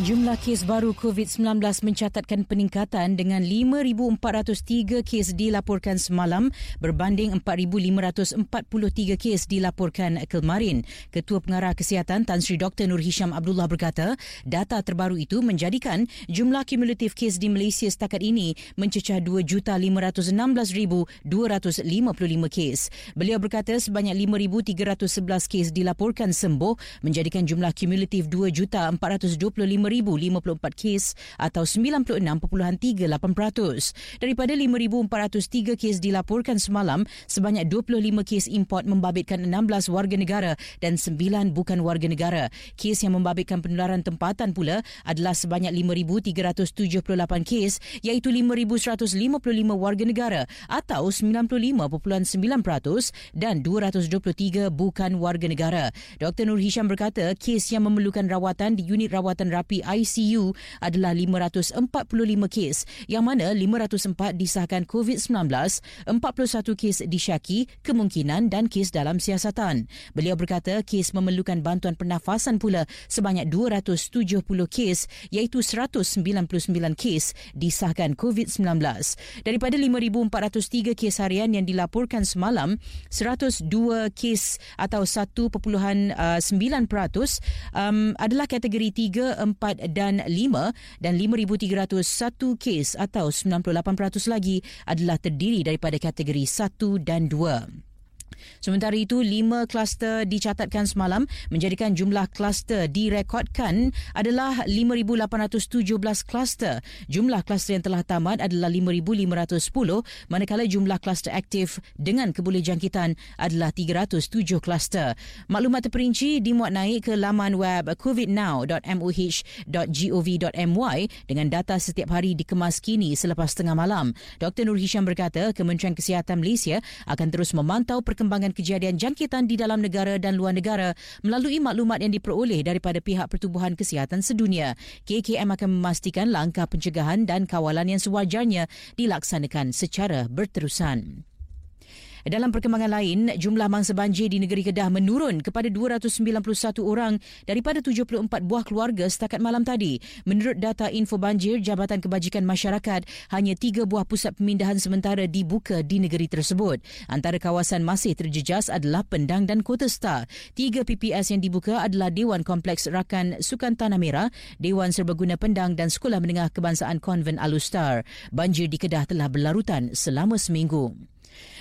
Jumlah kes baru COVID-19 mencatatkan peningkatan dengan 5,403 kes dilaporkan semalam berbanding 4,543 kes dilaporkan kemarin. Ketua Pengarah Kesihatan Tan Sri Dr. Nur Hisham Abdullah berkata, data terbaru itu menjadikan jumlah kumulatif kes di Malaysia setakat ini mencecah 2,516,255 kes. Beliau berkata sebanyak 5,311 kes dilaporkan sembuh menjadikan jumlah kumulatif 2,425 5,054 kes atau 96.38%. Daripada 5,403 kes dilaporkan semalam, sebanyak 25 kes import membabitkan 16 warga negara dan 9 bukan warga negara. Kes yang membabitkan penularan tempatan pula adalah sebanyak 5,378 kes iaitu 5,155 warga negara atau 95.9% dan 223 bukan warga negara. Dr. Nur Hisham berkata kes yang memerlukan rawatan di unit rawatan rapi terapi ICU adalah 545 kes yang mana 504 disahkan COVID-19, 41 kes disyaki kemungkinan dan kes dalam siasatan. Beliau berkata kes memerlukan bantuan pernafasan pula sebanyak 270 kes iaitu 199 kes disahkan COVID-19. Daripada 5,403 kes harian yang dilaporkan semalam, 102 kes atau 1.9% um, adalah kategori 3, 4 dan 5 dan 5,301 kes atau 98% lagi adalah terdiri daripada kategori 1 dan 2. Sementara itu, lima kluster dicatatkan semalam menjadikan jumlah kluster direkodkan adalah 5,817 kluster. Jumlah kluster yang telah tamat adalah 5,510 manakala jumlah kluster aktif dengan kebolehjangkitan adalah 307 kluster. Maklumat terperinci dimuat naik ke laman web covidnow.moh.gov.my dengan data setiap hari dikemas kini selepas tengah malam. Dr. Nur Hisham berkata Kementerian Kesihatan Malaysia akan terus memantau perkembangan perkembangan kejadian jangkitan di dalam negara dan luar negara melalui maklumat yang diperoleh daripada pihak Pertubuhan Kesihatan Sedunia. KKM akan memastikan langkah pencegahan dan kawalan yang sewajarnya dilaksanakan secara berterusan. Dalam perkembangan lain, jumlah mangsa banjir di negeri Kedah menurun kepada 291 orang daripada 74 buah keluarga setakat malam tadi. Menurut data info banjir Jabatan Kebajikan Masyarakat, hanya tiga buah pusat pemindahan sementara dibuka di negeri tersebut. Antara kawasan masih terjejas adalah Pendang dan Kota Star. Tiga PPS yang dibuka adalah Dewan Kompleks Rakan Sukan Tanah Merah, Dewan Serbaguna Pendang dan Sekolah Menengah Kebangsaan Konven Alustar. Banjir di Kedah telah berlarutan selama seminggu.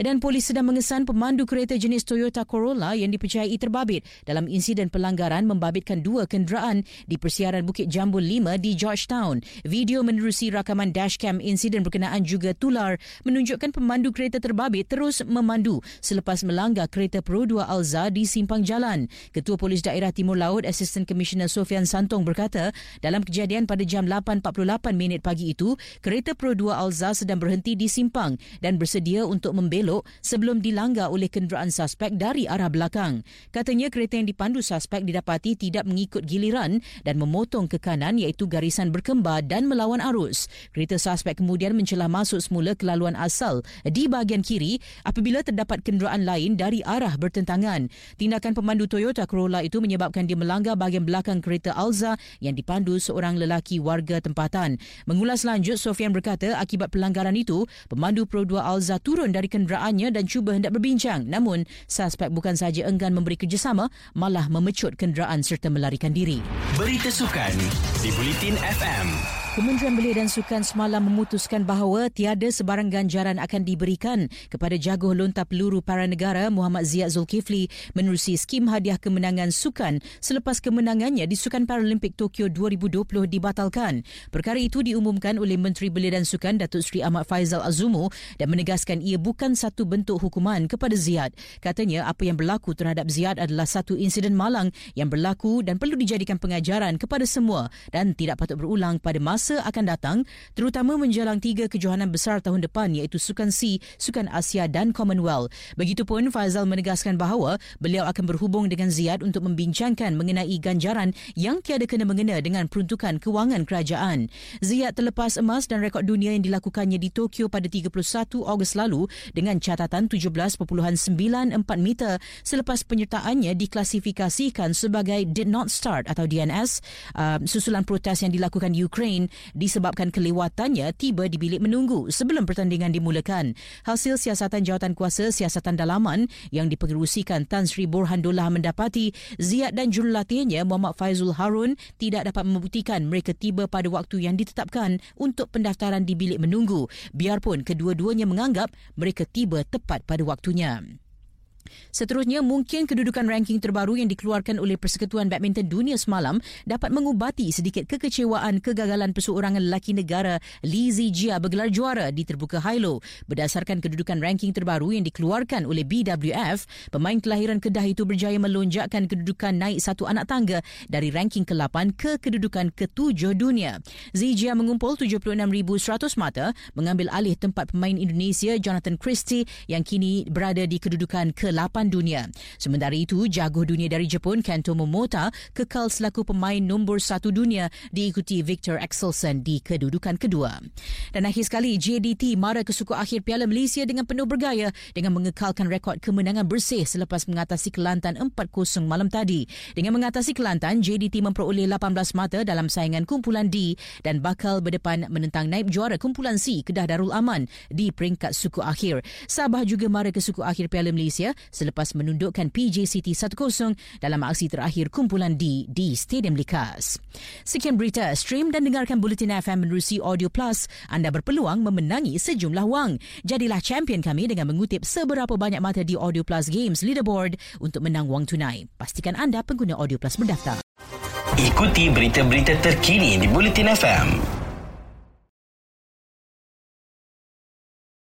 Dan polis sedang mengesan pemandu kereta jenis Toyota Corolla yang dipercayai terbabit dalam insiden pelanggaran membabitkan dua kenderaan di persiaran Bukit Jambul 5 di Georgetown. Video menerusi rakaman dashcam insiden berkenaan juga tular menunjukkan pemandu kereta terbabit terus memandu selepas melanggar kereta Pro 2 Alza di simpang jalan. Ketua Polis Daerah Timur Laut Assistant Commissioner Sofian Santong berkata, dalam kejadian pada jam 8.48 minit pagi itu, kereta Pro 2 Alza sedang berhenti di simpang dan bersedia untuk untuk membelok sebelum dilanggar oleh kenderaan suspek dari arah belakang. Katanya kereta yang dipandu suspek didapati tidak mengikut giliran dan memotong ke kanan iaitu garisan berkembar dan melawan arus. Kereta suspek kemudian mencelah masuk semula ke laluan asal di bahagian kiri apabila terdapat kenderaan lain dari arah bertentangan. Tindakan pemandu Toyota Corolla itu menyebabkan dia melanggar bahagian belakang kereta Alza yang dipandu seorang lelaki warga tempatan. Mengulas lanjut, Sofian berkata akibat pelanggaran itu, pemandu Pro 2 Alza turun dari dari kenderaannya dan cuba hendak berbincang. Namun, suspek bukan sahaja enggan memberi kerjasama, malah memecut kenderaan serta melarikan diri. Berita Sukan di Bulletin FM. Kementerian Belia dan Sukan semalam memutuskan bahawa tiada sebarang ganjaran akan diberikan kepada jaguh lontar peluru para negara Muhammad Ziyad Zulkifli menerusi skim hadiah kemenangan sukan selepas kemenangannya di Sukan Paralimpik Tokyo 2020 dibatalkan. Perkara itu diumumkan oleh Menteri Belia dan Sukan Datuk Seri Ahmad Faizal Azumu dan menegaskan ia bukan satu bentuk hukuman kepada Ziyad. Katanya apa yang berlaku terhadap Ziyad adalah satu insiden malang yang berlaku dan perlu dijadikan pengajaran kepada semua dan tidak patut berulang pada masa masa akan datang terutama menjelang tiga kejohanan besar tahun depan iaitu Sukan C, Sukan Asia dan Commonwealth. Begitupun Faizal menegaskan bahawa beliau akan berhubung dengan Ziyad untuk membincangkan mengenai ganjaran yang tiada kena mengena dengan peruntukan kewangan kerajaan. Ziyad terlepas emas dan rekod dunia yang dilakukannya di Tokyo pada 31 Ogos lalu dengan catatan 17.94 meter selepas penyertaannya diklasifikasikan sebagai did not start atau DNS uh, susulan protes yang dilakukan Ukraine disebabkan kelewatannya tiba di bilik menunggu sebelum pertandingan dimulakan. Hasil siasatan jawatan kuasa siasatan dalaman yang dipengerusikan Tan Sri Borhandullah mendapati Ziyad dan jurulatihnya Muhammad Faizul Harun tidak dapat membuktikan mereka tiba pada waktu yang ditetapkan untuk pendaftaran di bilik menunggu biarpun kedua-duanya menganggap mereka tiba tepat pada waktunya. Seterusnya, mungkin kedudukan ranking terbaru yang dikeluarkan oleh Persekutuan Badminton Dunia semalam dapat mengubati sedikit kekecewaan kegagalan perseorangan lelaki negara Li Zijia bergelar juara di terbuka Hilo. Berdasarkan kedudukan ranking terbaru yang dikeluarkan oleh BWF, pemain kelahiran Kedah itu berjaya melonjakkan kedudukan naik satu anak tangga dari ranking ke-8 ke kedudukan ke-7 dunia. Zijia mengumpul 76,100 mata mengambil alih tempat pemain Indonesia Jonathan Christie yang kini berada di kedudukan ke-8 papan dunia. Sementara itu, jago dunia dari Jepun Kento Momota kekal selaku pemain nombor satu dunia diikuti Victor Axelsen di kedudukan kedua. Dan akhir sekali, JDT mara ke suku akhir Piala Malaysia dengan penuh bergaya dengan mengekalkan rekod kemenangan bersih selepas mengatasi Kelantan 4-0 malam tadi. Dengan mengatasi Kelantan, JDT memperoleh 18 mata dalam saingan kumpulan D dan bakal berdepan menentang naib juara kumpulan C Kedah Darul Aman di peringkat suku akhir. Sabah juga mara ke suku akhir Piala Malaysia selepas menundukkan PJ City 1-0 dalam aksi terakhir kumpulan D di Stadium Likas. Sekian berita, stream dan dengarkan Bulletin FM menerusi Audio Plus. Anda berpeluang memenangi sejumlah wang. Jadilah champion kami dengan mengutip seberapa banyak mata di Audio Plus Games Leaderboard untuk menang wang tunai. Pastikan anda pengguna Audio Plus berdaftar. Ikuti berita-berita terkini di Bulletin FM.